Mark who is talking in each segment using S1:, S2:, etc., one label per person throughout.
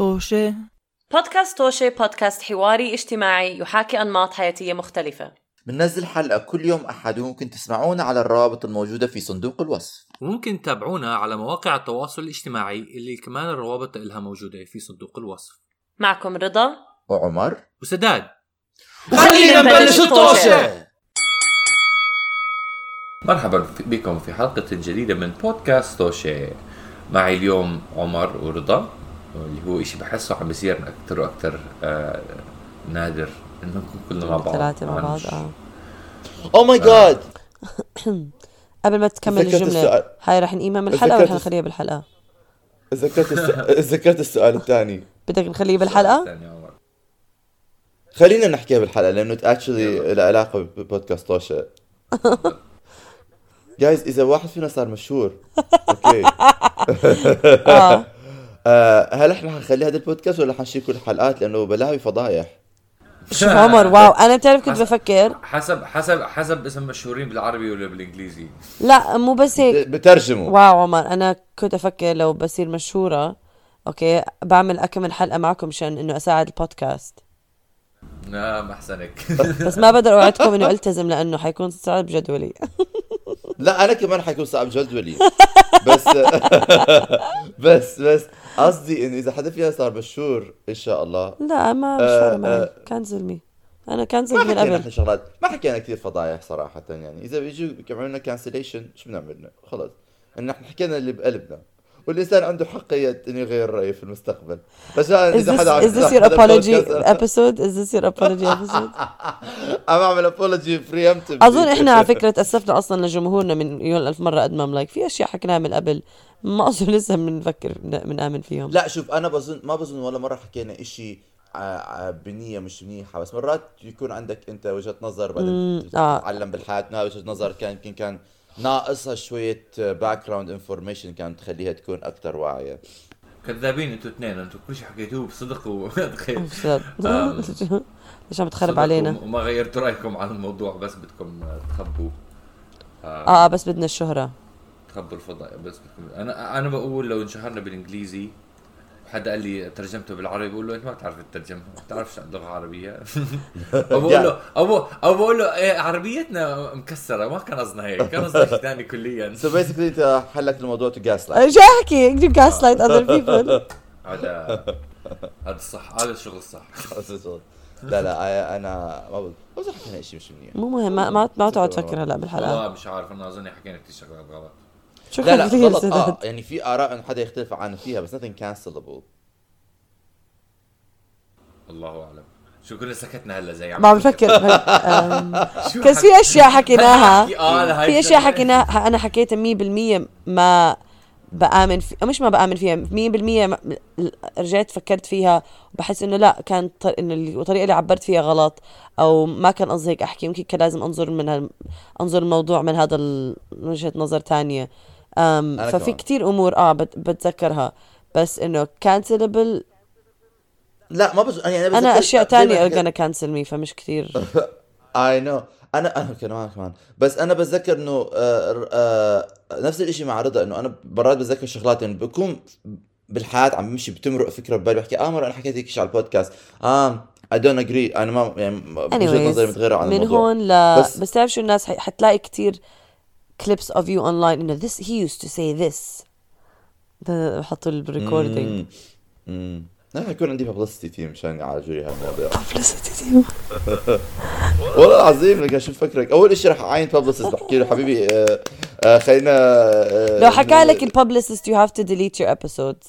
S1: طوشة.
S2: بودكاست توشي بودكاست حواري اجتماعي يحاكي أنماط حياتية مختلفة.
S3: بننزل حلقة كل يوم أحد وممكن تسمعونا على الروابط الموجودة في صندوق الوصف.
S4: وممكن تتابعونا على مواقع التواصل الاجتماعي اللي كمان الروابط لها موجودة في صندوق الوصف.
S2: معكم رضا.
S3: وعمر.
S4: وسداد.
S2: خلينا نبلش الطوشة.
S4: مرحبا بكم في حلقة جديدة من بودكاست توشي معي اليوم عمر ورضا. اللي هو إشي بحسه عم بيصير أكثر وأكثر آه نادر إنه نكون كلنا مع بعض.
S5: ثلاثة مع بعض. آه.
S3: oh my God
S5: قبل ما تكمل الجملة
S3: السؤال.
S5: هاي رح نقيمها من الحلقة ولا نخليها بالحلقة؟
S3: تذكرت السؤال تذكرت السؤال الثاني.
S5: بدك نخليه بالحلقة؟
S3: خلينا نحكيها بالحلقة لأنه actually له علاقة ببودكاست طوشة. جايز إذا واحد فينا صار مشهور okay
S5: آه.
S3: آه، هل إحنا حنخلي هذا البودكاست ولا حنشيل كل الحلقات؟ لأنه بلاوي فضايح.
S5: شوف عمر؟ wow أنا بتعرف كنت بفكر.
S4: حسب حسب حسب اسم مشهورين بالعربي ولا بالإنجليزي.
S5: لا مو بس هيك.
S3: بترجموا.
S5: wow عمر أنا كنت أفكر لو بصير مشهورة. okay بعمل أكمل حلقة معكم مشان إنه أساعد البودكاست.
S4: نعم أحسنك.
S5: بس ما بقدر أوعدكم إنه ألتزم لأنه حيكون صعب جدولي.
S3: لا أنا كمان حيكون صعب جدولي. بس بس بس قصدي انه إذا حدا فينا صار مشهور إن شاء الله.
S5: لا ما مش فارقة معي. cancel me أنا
S3: ما
S5: من
S3: حكينا
S5: قبل.
S3: إحنا شغلات. ما حكينا كثير فضايح صراحة يعني. إذا بيجوا يعملوا لنا cancellation شو بنعمل خلص إن إحنا حكينا اللي بقلبنا. والإنسان عنده حقيه إنه يغير رأيه في المستقبل.
S5: Is
S3: إذا
S5: this,
S3: حدا عم
S5: is this your apology
S3: ال podcast،
S5: episode? Is this your apology episode?
S3: عم أعمل apology preemptive
S5: أظن إحنا على فكرة تاسفنا أصلا لجمهورنا من مليون الف مرة قد ما like في أشياء حكيناها من قبل. ما أظن لسه بنفكر بنآمن فيهم.
S3: لا شوف أنا بظن ما بظن ولا مرة حكينا إشي ع- ع- بنية مش منيحة. بس مرات يكون عندك أنت وجهة نظر بعدين
S5: آه.
S3: تتعلم بالحياة. إنه هاي وجهة نظر كان يمكن كان ناقصها شوية background information كانت تخليها تكون أكثر واعية.
S4: كذابين أنتوا اثنين أنتوا كل شيء حكيتوه بصدق وتخيل. آه.
S5: ليش عم تخرب علينا؟
S4: وما غيرتوا رأيكم عن الموضوع بس بدكم تخبوا.
S5: آه بس بدنا الشهرة.
S4: تخبوا الفضايح بس بدكم. أنا أنا بقول لو انشهرنا بالإنجليزي حدا قال لي ترجمته بالعربي بقول له أنت ما بتعرف الترجمة ما بتعرفش لغه عربية. أو بقول له أو أو بقول له إيه عربيتنا مكسرة ما كان قصدنا هيك كان قصدنا شيء ثاني كليا.
S3: so basically انت حلك الموضوع to gaslight
S5: شو أحكي you gaslight other people.
S4: هذا هذا الصح هذا الشغل الصح.
S3: لا لا أنا ما بظن حكينا شيء مش منيح.
S5: مو مهم ما ما, ما تقعد تفكر هلا بالحلقة.
S4: والله مش عارف أنا أظن حكينا كثير شغلات غلط.
S3: لا لا غلط. آه
S5: سداد
S3: يعني في آراء إن حدا يختلف عنا فيها بس nothing cancelable.
S4: الله أعلم. شو كنا سكتنا هلا زي
S5: ما عم بفكر.
S4: شو
S5: كان في أشياء حكيناها.
S4: آه،
S5: في
S4: أشياء.
S5: حكيناها. أنا حكيتها 100% ما بآمن في مش ما بآمن فيها 100% ما- رجعت فكرت فيها وبحس إنه لا كان ط... انه الطريقة اللي عبرت فيها غلط أو ما كان قصدي هيك أحكي. يمكن كان لازم أنظر من هال... أنظر الموضوع من هذا ال... وجهة نظر تانية.
S3: أنا
S5: ففي. كتير أمور آه بت... بتذكرها. بس إنه cancelable
S3: لا ما بظن يعني
S5: أنا
S3: بتذكر- أشياء
S5: تانية
S3: حكيت-
S5: ارجنا cancel me فمش كتير.
S3: I know أنا أنا كمان كمان. بس أنا بتذكر إنه آه آه نفس الإشي مع رضا إنه أنا مرات بتذكر شغلات إنه بكون بالحياة عم بمشي بتمرق فكرة ببالي بحكي آه مرة أنا حكيت هيك شيء على البودكاست. آه I don't agree أنا ما يعني وجهه نظري متغيرة عن
S5: من
S3: الموضوع.
S5: هون ل
S3: بس-
S5: بس, بس تعرف شو الناس حتلاقي كتير clips of you online. انه this he used to say this. حطوا
S3: ال recording. لا حيكون عندي publicity team مشان يعالجوا لي هالمواضيع
S5: publicity
S3: والله العظيم لك شو فكرك. أول شيء رح أعين publicist بحكي له حبيبي آه آه خلينا آه
S5: لو حكى لك ال publicist you have to delete your episodes.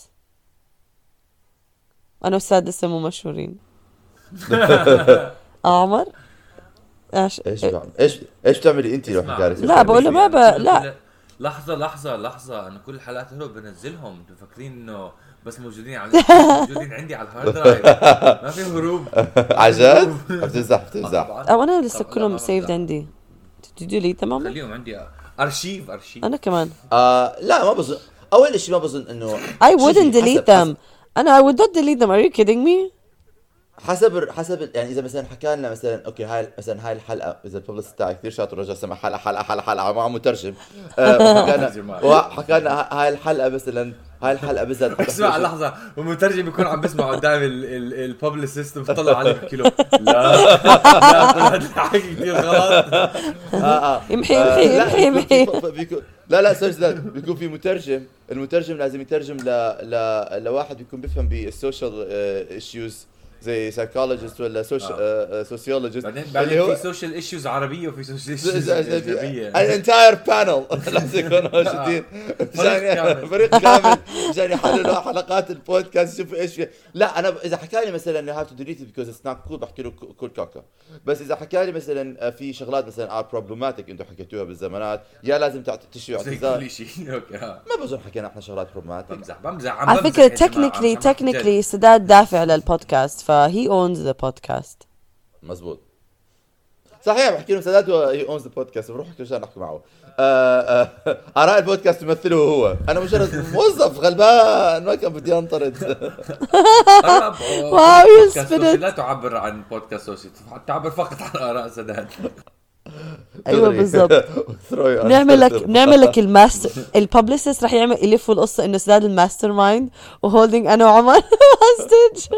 S5: أنا لسه مو مشهورين. عمر؟
S3: إيش إيش إيش إيش بتعملي انت لو لك
S5: لا، بقول له ما ب... لا.
S4: لحظة لحظة لحظة أنا كل الحلقات هدول بنزلهم. أنتوا فاكرين إنه بس موجودين على موجودين عندي على ال hard drive ما في هروب.
S3: عن جد؟ بتمزح بتمزح
S5: أو أنا لسه كلهم
S4: saved.
S5: عندي did you delete them عمر
S4: خليهم عندي. أرشيف أرشيف.
S5: أنا كمان.
S3: آه لا ما بظن أول شيء ما بظن إنه
S5: I
S3: شوفي،
S5: wouldn't delete them. أنا I would not delete them. Are you kidding me?
S3: حسب حسب يعني إذا مثلا حكى لنا مثلا okay هاي مثلا هاي الحلقة إذا ال publicist تاعي كثير شاطر رجع سمع حلقة حلقة حلقة حلقة مع مترجم. آه، وحكى لنا هاي. الحلقة مثلا هاي الحلقة بالذات
S4: اسمع لحظة. والمترجم بيكون عم بسمع قدام ال publicist بطلع عليه بحكي له لا. لا. طلعت الحكي كثير غلط
S3: آه آه.
S5: يمحي-
S3: آه،
S5: يمحي-
S3: لا، لا لا sorry لا بيكون في مترجم. المترجم لازم يترجم ل ل لواحد بيكون بيفهم بال social issues زي psychologist ولا sociologist
S4: بعدين بعدين في social issues عربية وفي social issues اجنبية
S3: ال entire panel لازم يكونوا موجودين مشان
S4: كامل.
S3: فريق كامل. مشان يحللوا حلقات البودكاست يشوفوا إيش في لا أنا ب- إذا حكى لي مثلا انه have to delete because it's not cool بحكي له cool كاكا بس إذا حكى لي مثلا آه، في شغلات مثلا are problematic أنتم حكيتوها بالزمانات يا لازم
S4: زي
S3: اعتذار.
S4: كل شيء. okay آه.
S3: ما بظن حكينا إحنا شغلات problematic
S4: بمزح بمزح. عم
S5: على
S4: جماعة، technically.
S5: technically سداد دافع للبودكاست فهي owns the podcast
S3: مزبوط صحيح بحكي لهم سداد he owns البودكاست بروح أحكي عشان أحكي معه. آه، آه، آراء البودكاست تمثله هو. أنا مجرد موظف غلبان ما كان بدي
S4: أنطرد.
S5: wow، it.
S4: سوشي لا تعبر عن بودكاست سوشي تعبر فقط عن آراء سداد
S5: أيوه بالضبط.
S3: Throw you on
S5: نعمل لك
S3: spectrum.
S5: نعمل لك ال master. ال publicist رح يعمل يلفوا القصة إنه سداد ال mastermind و holding أنا وعمر hostage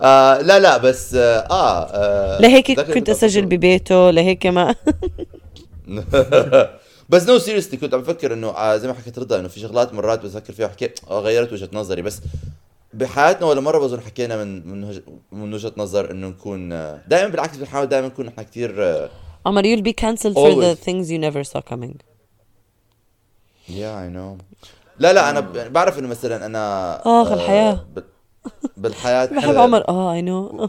S3: آه لا لا بس آه, آه
S5: لهيك
S3: ذكر
S5: كنت
S3: أسجل
S5: ببيته لهيك ما.
S3: بس no seriously كنت عم بفكر إنه آه زي ما حكيت رضا إنه في شغلات مرات بفكر فيها وحكيت آه غيرت وجهة نظري بس بحياتنا ولا مرة بظن حكينا من من وجه- من وجهة نظر إنه نكون دائما بالعكس بنحاول دائما نكون نحن كثير
S5: عمر you'll be cancelled for the
S3: Always.
S5: things you never saw coming.
S3: yeah I know لا لا أنا ب- بعرف إنه مثلا
S5: أنا
S3: آه،
S5: الحياة.
S3: بال- بالحياة
S5: بحب عمر. آه I know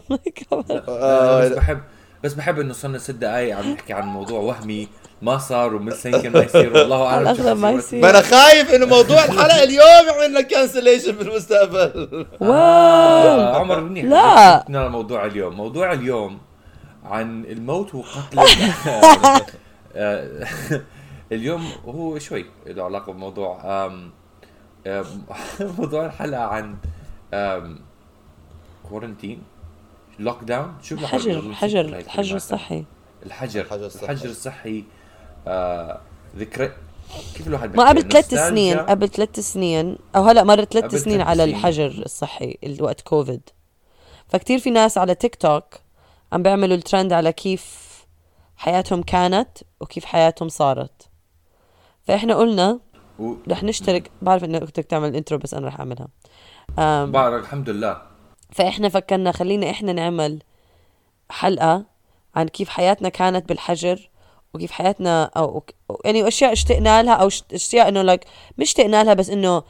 S3: آه،
S4: بس بحب بس بحب إنه صرنا ست دقائق عم نحكي عن موضوع وهمي. ما صار ومثل يمكن ما يصير. والله أعلم
S5: على
S4: شو
S5: ما. يصير.
S3: ما أنا خايف إنه موضوع الحلقة اليوم يعمل لنا cancellation بالمستقبل
S5: wow.
S4: آه، عمر منيح.
S5: لا.
S4: موضوع اليوم. موضوع اليوم عن الموت وقتل آه، اليوم هو شوي له علاقة بموضوع موضوع الحلقة عن quarantine lockdown شو؟
S5: حجر حجر الحجر
S4: الكلمات.
S5: الصحي
S4: الحجر
S3: الحجر الصحي.
S4: الحجر الصحي آه، ذكرى كيف الواحد
S5: ما؟ قبل ثلاث؟ سنين قبل ثلاث سنين أو هلا مرت ثلاث سنين على. الحجر الصحي ال- وقت كوفيد فكتير في ناس على تيك توك عم بيعملوا الترند على كيف حياتهم كانت وكيف حياتهم صارت فإحنا قلنا
S4: و-
S5: رح نشترك بعرف انك بدك تعمل intro بس أنا رح أعملها
S4: بعرف الحمد لله.
S5: فإحنا فكرنا خلينا إحنا نعمل حلقة عن كيف حياتنا كانت بالحجر وكيف حياتنا أو أو- يعني أشياء اشتقنا لها أو أشياء إنه لك مش اشتقنا لها بس إنه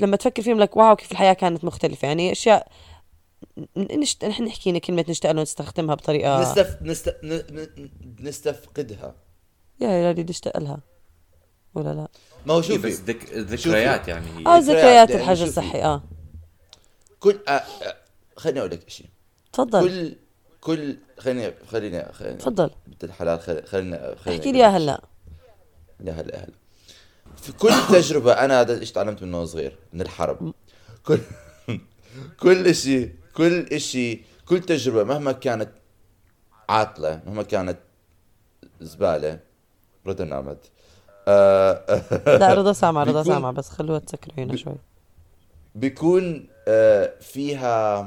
S5: لما تفكر فيهم لك wow كيف الحياة كانت مختلفة. يعني أشياء نشت... نحن نحكي كلمة نشتاق له نستخدمها بطريقة
S3: نستف... نست... ن... ن... نستفقدها.
S5: يا يا نشتاق لها ولا لا؟
S3: ما هو
S4: إيه،
S3: شوفي.
S4: بس ذك... ذكريات يعني. هي
S5: آه
S3: ذكريات، يعني
S5: الحجر
S3: شوفي.
S5: الصحي آه.
S3: كل آه... آه... خليني أقول لك شيء
S5: تفضل.
S3: كل كل خليني خليني خليني.
S5: تفضل.
S3: بنت الحلال خليني خليني
S5: احكي لي اياها هلا.
S3: يا هلا يا هلا. في كل تجربة أنا هذا إيش تعلمت منه صغير من الحرب. كل كل شيء كل شيء كل تجربة مهما كانت عاطلة مهما كانت زبالة رضا نامت آه
S5: لا رضا سامعة رضا سامعة بس خلوها تسكر عيونها شوي.
S3: بيكون آه فيها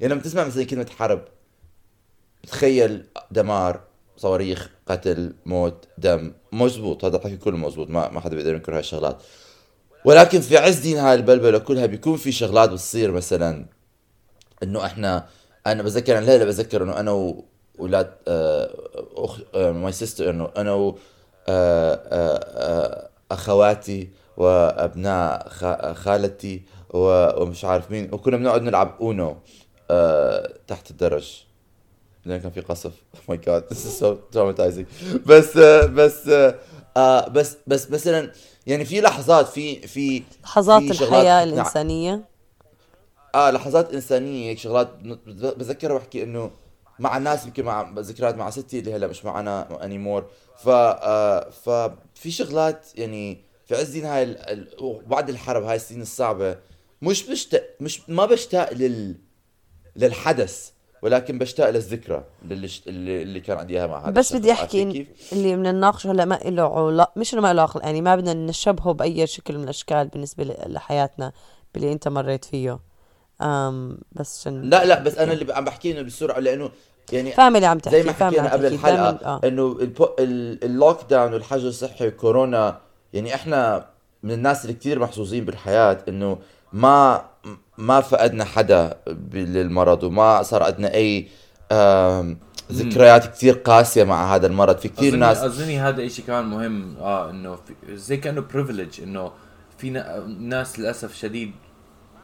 S3: يعني لما تسمع مثلا كلمة حرب تخيل دمار صواريخ قتل موت دم مزبوط هذا الحكي كله مزبوط ما ما حدا بيقدر ينكر هاي الشغلات. ولكن في عز دين هاي البلبلة كلها بيكون في شغلات بتصير مثلا إنه إحنا أنا بتذكر أنا ليلة بتذكر إنه أنا واولاد أخ my sister إنه أنا آه، آه، آه، أخواتي وأبناء خا- خالتي ومش عارف مين. وكنا بنقعد نلعب أونو آه، تحت الدرج. لأن كان في قصف. my God this is so traumatizing بس آه، بس آه، بس بس مثلا يعني في لحظات في في
S5: لحظات
S3: في نع-
S5: الإنسانية.
S3: آه لحظات إنسانية هيك شغلات. بت- بتذكرها بحكي إنه مع الناس يمكن مع ذكريات مع ستي اللي هلا مش معنا انيمور ف آه ففي شغلات يعني في عز دين هاي ال- وبعد الحرب هاي السنين الصعبة مش بشتاق مش ما بشتاق لل للحدث ولكن بشتاق للذكرى اللي اللي, كان عندي إياها مع هذا
S5: بس. بدي
S3: أحكي؟
S5: اللي بدنا نناقشه هلا ما له علاقه مش إنه ما له علاقة يعني ما بدنا نشبهه بأي شكل من الأشكال بالنسبة لحياتنا باللي أنت مريت فيه أم بس عشان
S3: لا لا بس أنا اللي عم بحكي إنه بسرعة لأنه يعني
S5: فاهم اللي عم تحكي
S3: زي ما حكينا
S5: عم
S3: قبل الحلقة
S5: آه.
S3: إنه اللوك داون والحجر الصحي وكورونا يعني إحنا من الناس اللي كثير محظوظين بالحياة إنه ما ما فقدنا حدا للمرض وما صار عندنا أي ذكريات كثير قاسية مع هذا المرض. في كثير
S4: أظني-
S3: ناس
S4: اظني هذا شيء كمان مهم آه إنه زي كأنه privilege إنه في نا- ناس للأسف شديد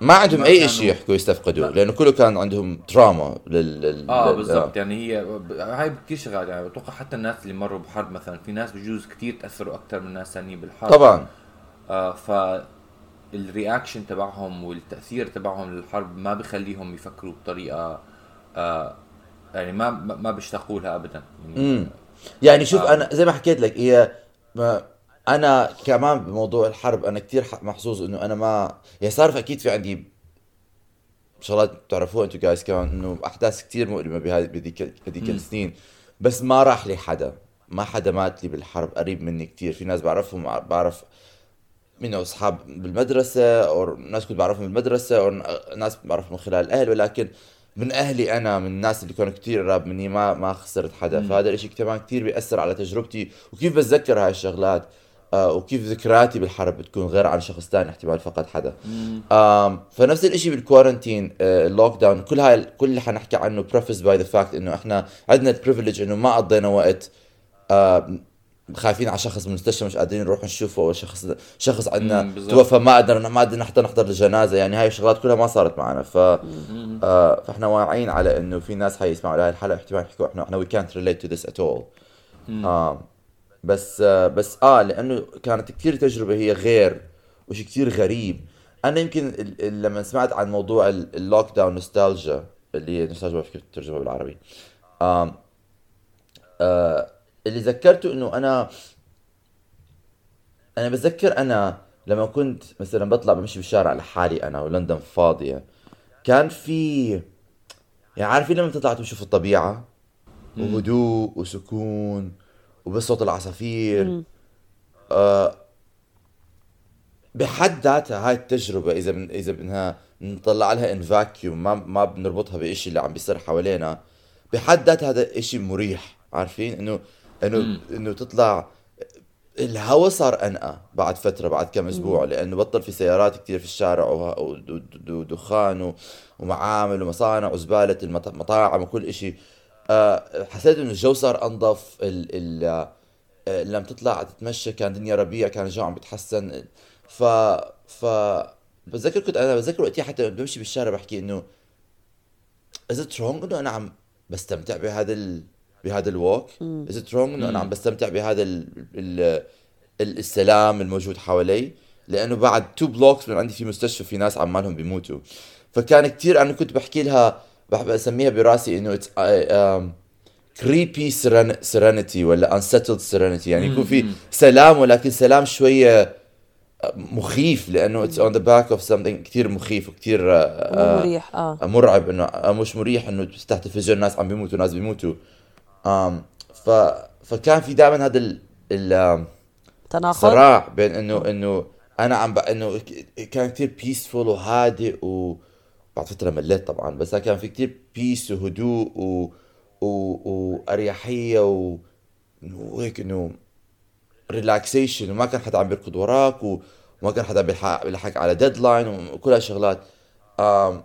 S3: ما عندهم
S4: ما أي
S3: شيء يحكوا يستفقدوا
S4: لا.
S3: لأنه كله كان عندهم trauma لل, لل... آه
S4: بالضبط. يعني هي هاي كثير شغلات. يعني بتوقع حتى الناس اللي مروا بحرب مثلا في ناس بجوز كثير تأثروا أكثر من ناس ثانيين بالحرب.
S3: طبعا.
S4: آه ف ال reaction تبعهم والتأثير تبعهم للحرب ما بخليهم يفكروا بطريقة آه يعني ما ما بيشتاقوا لها ابدا. يعني
S3: يعني شوف
S4: آه.
S3: أنا زي ما حكيت لك هي ما أنا كمان بموضوع الحرب أنا كثير محظوظ إنه أنا ما يعني صار أكيد في عندي شغلات بتعرفوها أنتم جايز كمان إنه أحداث كثير مؤلمة بهذه بهذيك هذيك السنين. بس ما راح لي حدا ما حدا مات لي بالحرب قريب مني كثير في ناس بعرفهم بعرف منه أصحاب بالمدرسة أو ناس كنت بعرفهم بالمدرسة أو ناس بعرفهم من خلال الأهل. ولكن من أهلي أنا من الناس اللي كانوا كثير قراب مني ما ما خسرت حدا. فهذا الإشي كمان كثير بيأثر على تجربتي. وكيف بتذكر هاي الشغلات؟ وكيف ذكرياتي بالحرب بتكون غير عن شخص ثاني احتمال فقد حدا. فنفس الإشي بال quarantine آه ال lockdown كل هاي كل اللي حنحكي عنه prefaced by the fact إنه إحنا عندنا ال privilege إنه ما قضينا وقت آه خايفين على شخص بالمستشفى مش قادرين نروح نشوفه أو شخص شخص عندنا. توفى ما قدرنا ما قدرنا حتى نحضر الجنازة. يعني هاي الشغلات كلها ما صارت معنا. ف آه فإحنا واعيين على إنه في ناس حيسمعوا لهي الحلقة احتمال يحكوا إحنا إحنا وي كانت ريليت تو ذس ات اول بس آه بس آه لأنه كانت كثير تجربة هي غير وشي كثير غريب. أنا يمكن لما سمعت عن موضوع ال- اللوك داون نوستالجيا اللي هي نوستالجيا ما كيف ترجمها بالعربي. آم آه اللي ذكرته إنه أنا أنا بتذكر أنا لما كنت مثلا بطلع بمشي بالشارع لحالي أنا ولندن فاضية كان في يعني عارفين لما تطلع تمشي في الطبيعة؟ وهدوء وسكون وبس صوت العصافير. آه بحد ذاتها هاي التجربة إذا من إذا بدنا نطلع لها ان فاكيوم ما ما بنربطها بشيء اللي عم بيصير حوالينا بحد ذاتها هذا شيء مريح عارفين؟ إنه إنه إنه تطلع الهواء صار أنقى بعد فترة بعد كم أسبوع لأنه بطل في سيارات كتير في الشارع ودخان ومعامل ومصانع وزبالة المطاعم وكل إشي. آه، حسيت إنه الجو صار أنظف ال ال آه، لما تطلع تتمشى كان دنيا ربيع كان الجو عم بيتحسن ف ف بتذكر كنت أنا بتذكر وقتها حتى بمشي بالشارع بحكي إنه is it wrong إنه أنا عم بستمتع بهذا ال... بهذا ال walk is it wrong إنه أنا عم بستمتع بهذا ال... ال... ال- السلام الموجود حوالي؟ لأنه بعد two blocks من عندي في مستشفى في ناس عمالهم بيموتوا. فكان كتير أنا كنت بحكي لها بحب اسميها براسي إنه it's creepy serenity ولا unsettled serenity يعني يكون في سلام ولكن سلام شوية مخيف لأنه it's on the back of something كثير مخيف وكثير
S5: مو مريح آه.
S3: مرعب إنه آه، مش مريح إنه تفتح التلفزيون ناس عم بيموتوا ناس بيموتوا. um, ف فكان في دائما هذا ال... ال... آم،
S5: تناقض؟
S3: صراع بين انه إنه أنا عم ب... إنه كان كثير peaceful وهادئ و بعد فترة مليت طبعا بس كان في كثير peace وهدوء و... و... وأريحية و... وهيك إنه relaxation وما كان حدا عم بيركض وراك. وما كان حدا بيلحق بيلحق على deadline وكل هالشغلات آم...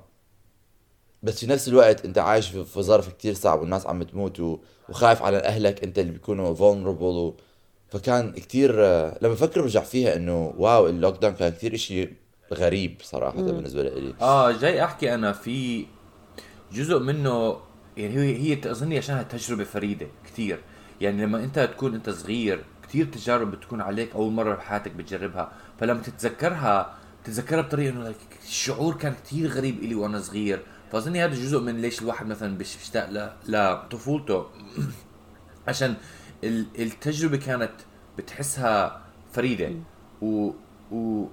S3: بس في نفس الوقت أنت عايش في ظرف كتير صعب والناس عم تموت و... وخايف على أهلك أنت اللي بيكونوا vulnerable و... فكان كتير لما بفكر برجع فيها إنه wow ال lockdown كان كتير إشي غريب صراحة بالنسبة لي.
S4: آه جاي أحكي أنا في جزء منه يعني هي هي أظني عشانها تجربة فريدة كثير يعني لما أنت تكون أنت صغير كثير تجارب بتكون عليك أول مرة بحياتك بتجربها. فلما تتذكرها تتذكرها بطريقة إنه الشعور كان كثير غريب إلي وأنا صغير. فأظني هذا جزء من ليش الواحد مثلا بيش- بيشتاق ل- لطفولته عشان ال- التجربة كانت بتحسها فريدة. و و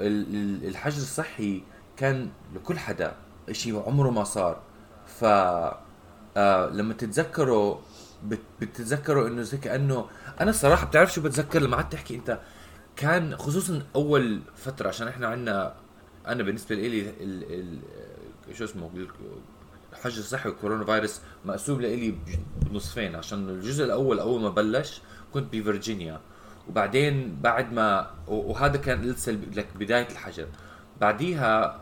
S4: الحجر الصحي كان لكل حدا شيء عمره ما صار. ف آه لما تتذكروا بت- بتتذكروا إنه زي كأنه أنا الصراحه بتعرف شو بتذكر لما قعدت تحكي أنت؟ كان خصوصا أول فترة عشان إحنا عندنا أنا بالنسبة لي ال ال شو اسمه الحجر الصحي والكورونا فيروس مقسوم لإلي بنصفين عشان الجزء الأول أول ما بلش كنت بفرجينيا. وبعدين بعد ما وهذا كان لسه لك بداية الحجر. بعديها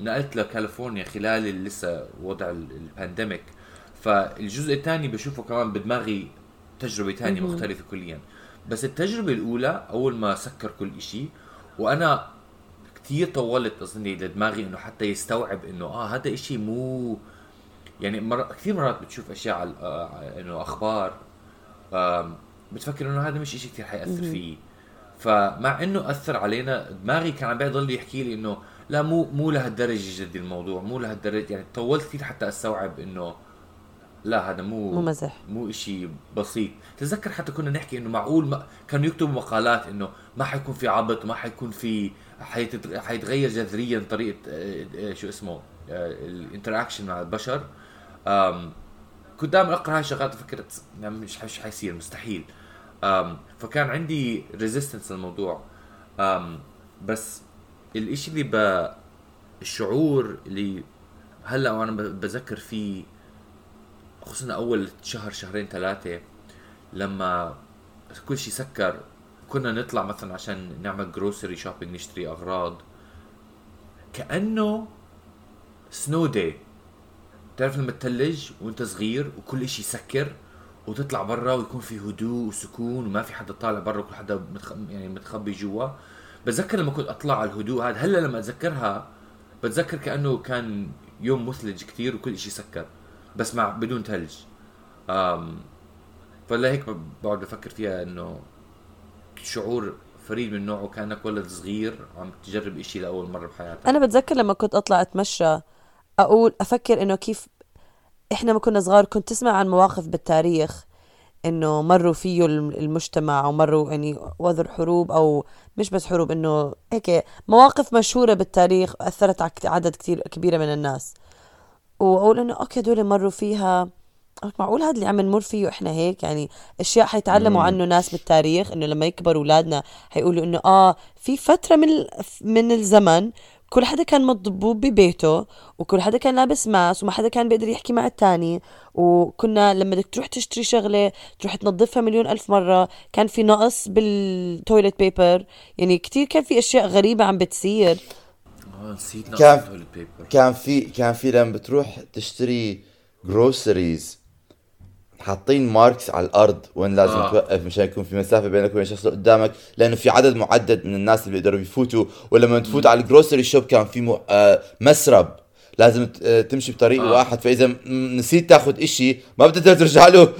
S4: نقلت لكاليفورنيا خلال ال- لسه وضع ال- pandemic فالجزء الثاني بشوفه كمان بدماغي تجربة ثانية مختلفة كليا. بس التجربة الأولى أول ما سكر كل إشي وأنا كثير طولت أظني لدماغي إنه حتى يستوعب إنه آه هذا إشي مو يعني مر... كثير مرات بتشوف أشياء على آه إنه أخبار بتفكر إنه هذا مش إشي كثير حيأثر فيه. فمع إنه أثر علينا دماغي كان عم بيضل يحكي لي إنه لا مو مو لهالدرجة جدي الموضوع مو لهالدرجة يعني طولت كثير حتى أستوعب إنه لا هذا مو
S5: مو مزح.
S4: مو إشي بسيط. تتذكر حتى كنا نحكي إنه معقول ما كانوا يكتبوا مقالات إنه ما حيكون في عبط ما حيكون في حيت- حيتغير جذريا طريقة آه، آه، شو اسمه ال interaction مع البشر. كنت دائما أقرأ هاي الشغلات فكرت يعني مش مش حيصير مستحيل. فكان عندي resistance للموضوع. بس الإشي اللي ب الشعور اللي هلأ وأنا بذكر فيه خصوصا أول شهر شهرين ثلاثة لما كل شيء سكر كنا نطلع مثلا عشان نعمل grocery shopping نشتري أغراض. كأنه snow day تعرف لما تثلج وأنت صغير وكل إشي يسكر وتطلع برا ويكون في هدوء وسكون وما في حدا طالع برا وكل حدا. يعني متخبي جوا. بتذكر لما كنت أطلع على الهدوء هذا؟ هلأ لما أتذكرها بتذكر كأنه كان يوم مثلج كتير وكل إشي سكر بس مع بدون ثلج فلا هيك بقعد بفكر فيها إنه شعور فريد من نوعه كأنك ولد صغير عم تجرب إشي لأول مرة بحياتك.
S5: أنا بتذكر لما كنت أطلع أتمشى أقول أفكر إنه كيف إحنا ما كنا صغار كنت تسمع عن مواقف بالتاريخ إنه مروا فيه الم- المجتمع أو مروا يعني وذر حروب أو مش بس حروب إنه هيك مواقف مشهورة بالتاريخ أثرت على عدد كتير كبيرة من الناس. وأقول إنه okay دول مروا فيها معقول هذا اللي عم نمر فيه إحنا هيك؟ يعني أشياء حيتعلموا عنه ناس بالتاريخ إنه لما يكبروا أولادنا حيقولوا إنه آه في فترة من ال- من الزمن كل حدا كان مضبوب ببيته وكل حدا كان لابس mask وما حدا كان بيقدر يحكي مع التاني. وكنا لما بدك تروح تشتري شغلة تروح تنظفها مليون ألف مرة. كان في نقص بال toilet paper يعني كتير كان في أشياء غريبة عم بتصير.
S4: آه نسيت
S3: كان-
S4: نقص التويلت بيبر
S3: كان في كان في لما بتروح تشتري groceries حاطين marks على الأرض وين لازم
S4: آه.
S3: آه. توقف مشان يكون في مسافة بينك وبين الشخص اللي قدامك لأنه في عدد معدد من الناس اللي بيقدروا يفوتوا ولما تفوت على ال grocery shop كان في م... آه مسرب لازم آه، تمشي بطريق
S4: آه.
S3: آه. واحد فإذا نسيت تاخذ إشي ما بتقدر ترجع له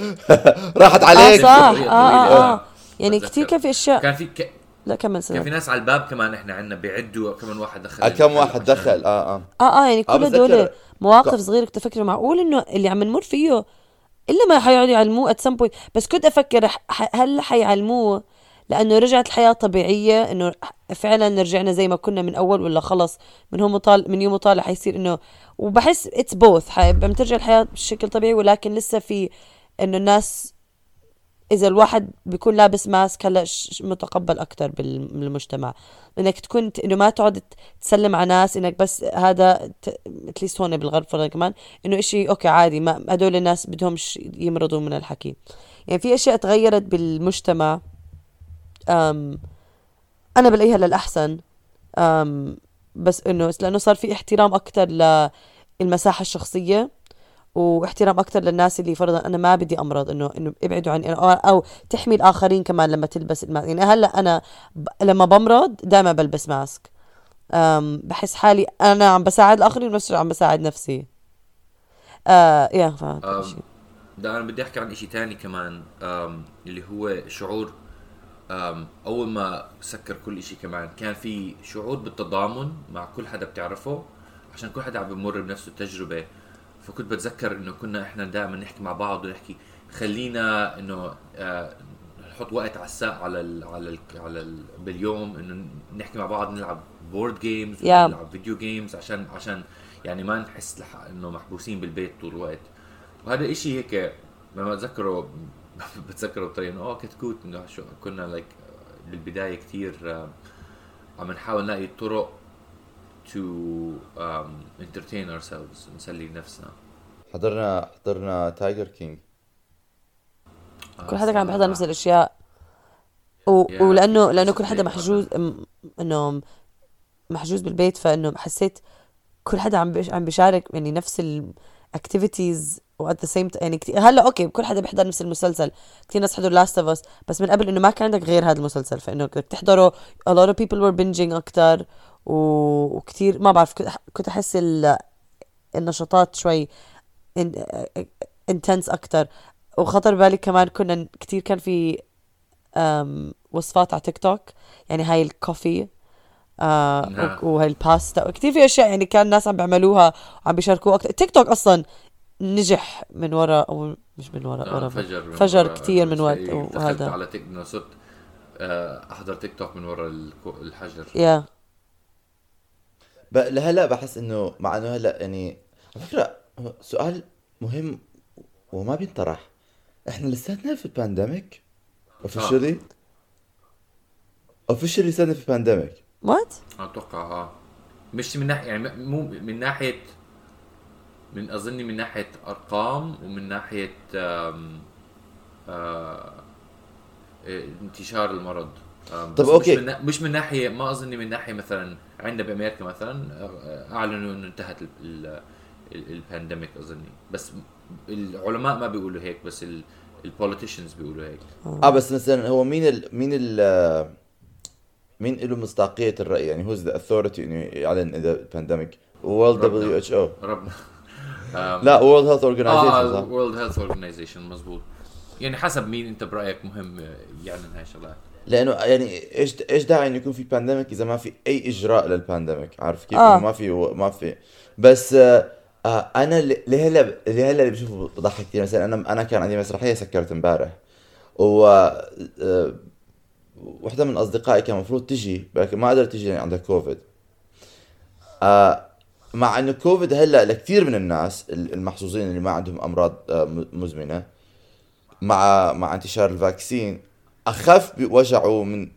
S3: راحت
S5: آه
S3: عليك
S5: صح
S4: طريقة
S5: آه آه,
S4: طويلة.
S5: آه. يعني. كتير كان في أشياء
S4: كان في ك...
S5: لا كمل
S4: كان في
S5: سنة
S4: ناس على الباب كمان إحنا عندنا بيعدوا كم واحد دخل
S3: آه كم واحد دخل آه آه
S5: آه آه يعني
S3: آه،
S5: كل هدول مواقف صغيرة كنت أفكر معقول إنه اللي عم نمر فيه إلا ما حيقعدوا يعلموه ات سم بوينت بس كنت أفكر هل حيعلموه؟ لأنه رجعت الحياة طبيعية إنه فعلا رجعنا زي ما كنا من أول ولا خلص؟ من هو مطال من يوم طالع حيصير انه وبحس اتس بوث لما ترجع الحياة بشكل طبيعي ولكن لسه في إنه الناس إذا الواحد بيكون لابس mask هلأ متقبل أكثر بالمجتمع. إنك تكون إنه ما تقعد تسلم على ناس إنك بس هذا at least هون بالغرب فرضا كمان إنه إشي okay عادي ما هدول الناس بدهمش يمرضوا من الحكي. يعني في أشياء تغيرت بالمجتمع أم أنا بلاقيها للأحسن أم بس إنه لأنه صار في احترام أكثر للمساحة الشخصية. واحترام أكثر للناس اللي فرضا أنا ما بدي أمرض إنه إنه ابعدوا عني أو, أو تحمي الآخرين كمان لما تلبس الماسك يعني هلأ أنا ب... لما بمرض دائما بلبس ماسك. أم بحس حالي أنا عم بساعد الآخرين ونفس عم بساعد نفسي. آه يا شيء.
S4: ده أنا بدي أحكي عن إشي تاني كمان. أم، اللي هو شعور. أم، أول ما سكر كل إشي كمان كان في شعور بالتضامن مع كل حدا بتعرفه عشان كل حدا عم بمر بنفس التجربة. فكنت بتذكر إنه كنا إحنا دائما نحكي مع بعض ونحكي خلينا إنه آه، نحط وقت على الساعة على ال على ال على ال باليوم إنه نحكي مع بعض نلعب board games
S5: Yeah.
S4: ونلعب video games عشان عشان يعني ما نحس إنه محبوسين بالبيت طول الوقت وهذا إشي هيك لما بتذكره بتذكره بطريقة إنه آه كتكوت إنه شو كنا like بالبداية كثير عم نحاول نلاقي طرق to um, entertain ourselves نسلي نفسنا
S3: حضرنا حضرنا تايجر كينج
S5: كل حدا كان بيحضر نفس الأشياء. و...
S4: Yeah.
S5: ولأنه لأنه كل. حدا محجوز إنه محجوز بالبيت فإنه حسيت كل حدا عم بيش... عم بيشارك يعني نفس ال activities at the same يعني كتير هلأ okay كل حدا بيحضر نفس المسلسل. كثير ناس حضروا Last of Us بس من قبل إنه ما كان عندك غير هذا المسلسل فإنه كنت تحضره. A lot of people were binging أكثر وكثير ما بعرف كنت- أحس ال... النشاطات شوي intense أكثر وخطر بالي كمان كنا كثير كان في وصفات على تيك توك يعني هاي ال coffee آه
S4: نعم.
S5: وهاي الباستا كثير في أشياء يعني كان الناس عم بيعملوها وعم بيشاركوها أكثر تيك توك أصلا نجح من وراء أو مش من وراء
S4: آه،
S5: ورا
S4: فجر من
S5: فجر
S4: ورا
S5: كثير من. وقت
S4: دخلت
S5: وهذا
S4: على تيك صرت آه، أحضر تيك توك من ورا الحجر
S5: يا
S3: ب- لهلا بحس إنه مع إنه هلا يعني على فكرة سؤال مهم وما بينطرح. إحنا لساتنا في ال pandemic officially officially لساتنا في ال
S5: pandemic
S4: what أتوقع آه. مش من ناحية يعني مو من ناحية من أظني من ناحية أرقام ومن ناحية آم آه انتشار المرض.
S3: طب
S4: بس
S3: okay.
S4: مش من, مش من ناحية ما اظني من ناحية مثلا عندنا بأمريكا مثلا آه، أعلنوا إنه انتهت ال- ال- ال- ال pandemic أظني. بس العلماء ما بيقولوا هيك بس ال politicians بيقولوا هيك.
S3: آه. بس مثلا هو مين ال مين ال مين له مصداقية الرأي؟ يعني who's the authority إنه يعلن إذا
S4: ال
S3: pandemic world. WHO
S4: ربنا.
S3: لا World Health Organization
S4: آه
S3: صح؟
S4: World Health Organization مزبوط يعني حسب مين أنت برأيك مهم يعلن هاي الشغلات؟
S3: لأنه يعني إيش إيش داعي إنه يكون في pandemic إذا ما في أي إجراء لل pandemic عارف كيف؟
S5: آه.
S3: ما في ما في. بس آه آه أنا اللي اللي هلا اللي بشوفه بضحك كثير مثلا أنا أنا كان عندي مسرحية سكرت امبارح. و آه، وحدة من أصدقائي كان المفروض تجي لكن ما قدرت تجي لأن عندها كوفيد. آه مع إنه كوفيد هلا لكثير من الناس المحظوظين اللي ما عندهم أمراض مزمنة مع مع انتشار ال vaccine أخف وجعه من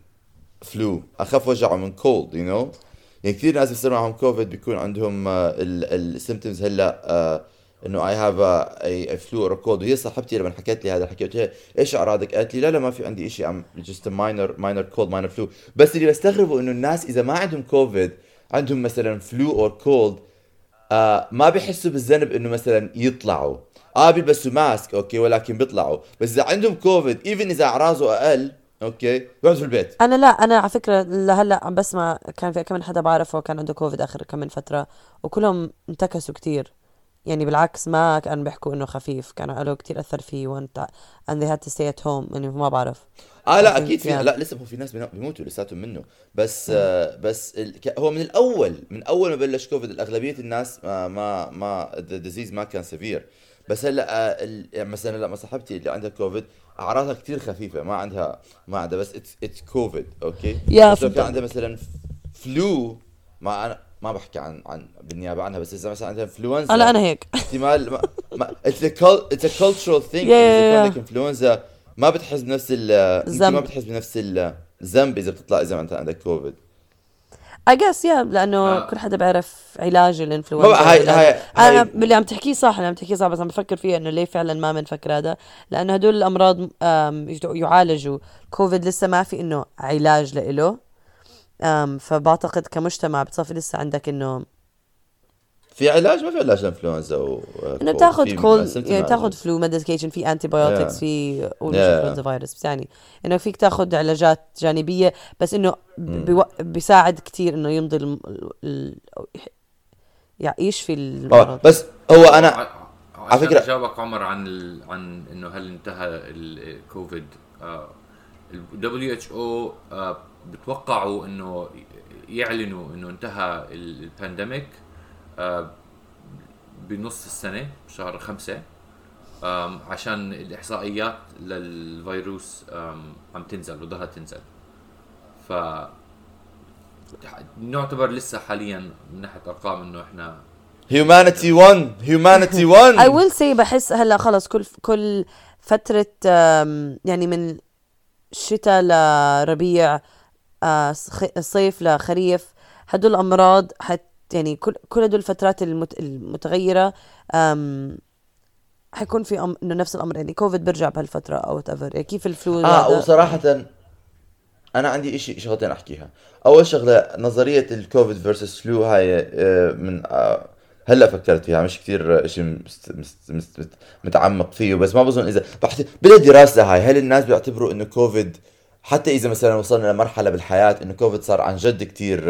S3: flu أخف وجعه من cold you know يعني كثير ناس بيصير معهم كوفيد بيكون عندهم ال symptoms هلأ آه، إنه I have a flu or cold وهي صاحبتي لما حكت لي هذا الحكي قلت لها إيش أعراضك؟ قالت لي لا لا ما في عندي شيء I'm just minor minor cold minor flu بس اللي بستغربه إنه الناس إذا ما عندهم كوفيد عندهم مثلا flu or cold آه ما بيحسوا بالذنب إنه مثلا يطلعوا. آه بيلبسوا mask okay ولكن بيطلعوا. بس إذا عندهم كوفيد even إذا أعراضه أقل okay بيقعدوا في البيت.
S5: أنا لا أنا على فكرة لهلأ عم بسمع كان في كم من حدا بعرفه كان عنده كوفيد آخر كم من فترة وكلهم انتكسوا كتير. يعني بالعكس ما كانوا بيحكوا إنه خفيف كانوا قالوا كتير أثر فيه وأنت and they had to stay at home يعني ما بعرف.
S3: آه لا أكيد في. لا لسه هو في ناس بيموتوا لساتهم منه. بس آه بس ال... هو من الأول من أول ما بلش كوفيد الأغلبية الناس ما ما ما ال disease ما كان severe بس هلا آه. يعني مثلا هلا صاحبتي اللي عندها كوفيد أعراضها كثير خفيفة ما عندها ما عندها بس it's it's كوفيد okay
S5: yeah
S3: بس لو. كان عندها مثلا flu ما أنا ما بحكي عن عن بالنيابة عنها بس إذا مثلا عندها انفلونزا
S5: هلا أنا هيك
S3: احتمال ما, ما it's it's
S5: cultural
S3: thing
S5: إذا
S3: كان. عندك انفلونزا ما بتحس بنفس ال. ما بتحس بنفس الذنب إذا بتطلع إذا ما أنت عندك كوفيد
S5: I guess yeah لأنه
S4: آه.
S5: كل حدا بيعرف علاج
S3: الإنفلونزا هاي هاي
S5: أنا
S3: هاي
S5: باللي عم تحكيه صح اللي عم تحكيه صح بس عم بفكر فيها إنه ليه فعلا ما بنفكر هذا؟ لأنه هدول الأمراض يعالجوا. كوفيد لسه ما في إنه علاج لإله. فبعتقد كمجتمع بتصفي لسه عندك إنه
S3: في علاج؟ ما في علاج للانفلونزا و
S5: إنه بتاخذ كول يعني بتاخذ فلو ميديكيشن في antibiotics
S3: Yeah.
S5: في. انفلونزا فيروس بس يعني إنه فيك تاخذ علاجات جانبية بس إنه بيو... بيساعد كتير إنه يمضي الم... ال... يعني يشفي
S3: آه
S5: المرض.
S3: بس هو أنا
S4: على فكره جاوبك عمر عن ال... عن إنه هل انتهى الكوفيد ال WHO آه، بتوقعوا إنه يعلنوا إنه انتهى ال- البانديميك آه، بنص السنة بشهر خمسة. عشان الإحصائيات للفيروس عم تنزل وضلها تنزل. ف نعتبر لسه حاليا من ناحية أرقام إنه إحنا
S3: هيومانيتي 1 هيومانيتي 1
S5: I will say بحس هلا خلص كل كل فترة آم، يعني من شتاء لربيع آه، صيف لخريف هدول الأمراض حت يعني كل كل هدول الفترات المت المتغيرة آم، حيكون في أم... إنه نفس الأمر. يعني كوفيد بيرجع بهالفترة أو وات ايفر يعني كيف الفلو
S3: آه
S5: هذا.
S3: وصراحة أنا عندي اشي شغلتين أحكيها. أول شغلة نظرية الكوفيد versus flu هاي آه، من آه، هلأ فكرت فيها. مش كثير شيء مست مست مست مست متعمق فيه بس ما بظن إذا بحكي بلا دراسة هاي هل الناس بيعتبروا إنه كوفيد حتى إذا مثلا وصلنا لمرحلة بالحياة إنه كوفيد صار عن جد كثير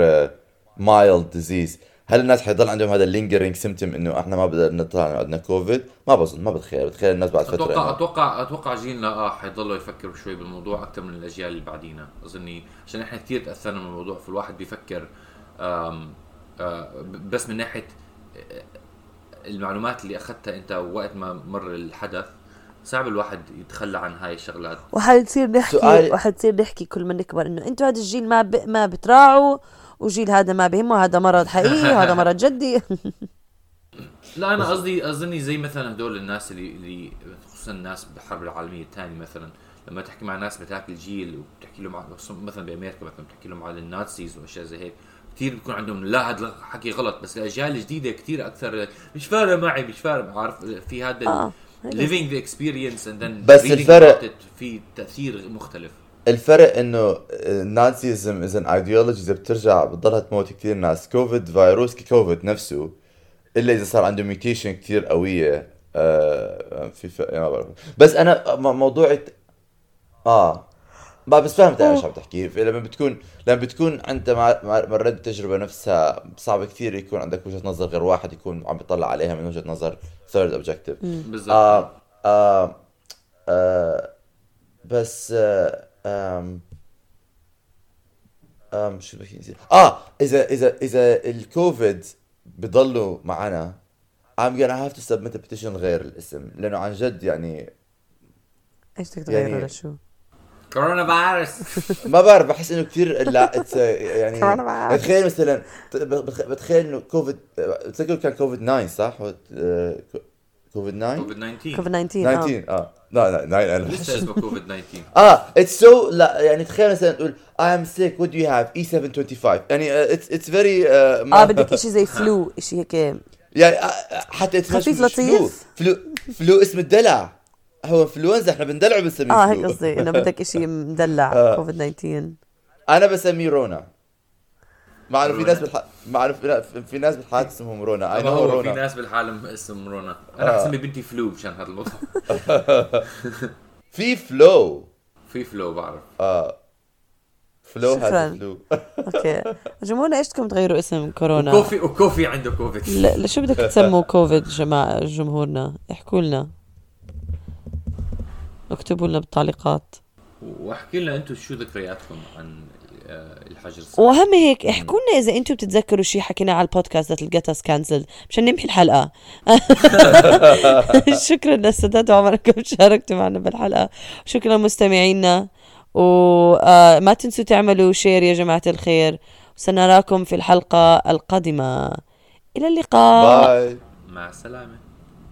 S3: mild disease هل الناس حيضل عندهم هذا ال lingering symptom إنه إحنا ما بدنا نطلع عندنا كوفيد ما بظن ما بتخيل. بتخيل الناس بعد فترة أتوقع
S4: أتوقع أتوقع جيلنا آه حيضلوا يفكروا شوي بالموضوع أكثر من الأجيال اللي بعدينا. أظني عشان إحنا كثير تأثرنا من الموضوع فالواحد بيفكر آم آه ب- بس من ناحية آه، المعلومات اللي أخذتها أنت وقت ما مر الحدث صعب الواحد يتخلى عن هاي الشغلات.
S5: وحنصير نحكي
S3: سؤال-
S5: وحنصير نحكي كل ما نكبر إنه أنتوا هذا الجيل ما ب... ما بتراعوا وجيل هذا ما بهمه هذا مرض حقيقي وهذا مرض جدي.
S4: لا أنا قصدي اظني زي مثلا هدول الناس اللي اللي خصوصا الناس بالحرب العالمية الثانية مثلا. لما تحكي مع ناس بتاك الجيل وبتحكي لهم مثلا بأمريكا مثلا بتحكي لهم عن ال Nazis وأشياء زي هيك. كثير بيكون عندهم لا هذا الحكي غلط بس الاجيال الجديدة كثير أكثر مش فارق معي مش فارق عارف في هذا
S5: آه.
S4: living the experience and then
S3: بس الفرق-
S4: في تأثير مختلف.
S3: الفرق إنه ال Nazism is an ideology إذا بترجع بتضلها تموت كثير ناس. كوفيد فيروس كوفيد نفسه إلا إذا صار عنده mutation كثير قوية آه في ف... يعني ما بعرف. بس أنا م- موضوع آه. ما بس فهمت أنا شو عم تحكي. لما بتكون لما بتكون أنت مريت التجربه نفسها صعب كثير يكون عندك وجهة نظر غير واحد يكون عم بيطلع عليها من وجهة نظر third objective
S4: بالضبط.
S3: آه آه آه بس آه آم آم شو بدي نسيت آه إذا إذا إذا الكوفيد بضلوا معنا I'm gonna have to submit a petition غير الاسم لأنه عن جد يعني
S5: إيش بدك
S3: يعني-
S5: تغيره لشو؟
S4: كورونا فيروس
S3: ما بعرف بحس إنه كثير لا it's, uh, يعني
S5: كورونا فيروس.
S3: بتخيل مثلا بتخ- بتخيل إنه كوفيد بتذكر كان كوفيد 9 صح؟ آه، كوفيد 9
S4: كوفيد 19
S5: كوفيد 19 آه.
S3: 19 آه لا لا. 9 أنا
S4: لسه اسمه كوفيد 19
S3: آه it's so لا يعني تخيل مثلا تقول I am sick what do you have? E E725 يعني it's it's very
S5: آه بدك إشي زي flu إشي هيك.
S3: يعني آه، آه، حتى اسمه
S5: خفيف لطيف.
S3: flu flu اسم الدلع. هو انفلونزا إحنا بندلعه بنسميه
S5: آه هيك. قصدي إنه بدك إشي مدلع
S3: آه.
S5: كوفيد 19
S3: أنا بسميه رونا مع انه في. ناس بالح... مع انه في... في ناس بالحياة اسمهم رونا.
S4: I
S3: know
S4: هو في
S3: رونا.
S4: ناس بالعالم اسم رونا. أنا
S3: آه.
S4: حسمي بنتي flu مشان هذا الموضوع
S3: في flu
S4: في flu بعرف.
S3: آه. flu
S5: شكراً.
S3: هذا flu
S5: OK. جمهورنا إيش بدكم تغيروا اسم كورونا؟
S4: وكوفي وكوفي عنده كوفيد
S5: ل- لشو بدك تسموا كوفيد جماعة جمهورنا؟ احكوا لنا. اكتبوا لنا بالتعليقات.
S4: واحكي لنا أنتم شو ذكرياتكم عن الحجر الصحي
S5: واهم هيك احكوا لنا إذا أنتم بتتذكروا شيء حكينا على البودكاست ال gets us cancelled مشان نمحي الحلقة. شكرا للسادات وعمركم شاركتوا معنا بالحلقة. شكرا لمستمعينا وما تنسوا تعملوا share يا جماعة الخير. وسنراكم في الحلقة القادمة. إلى اللقاء.
S3: bye.
S4: مع السلامة.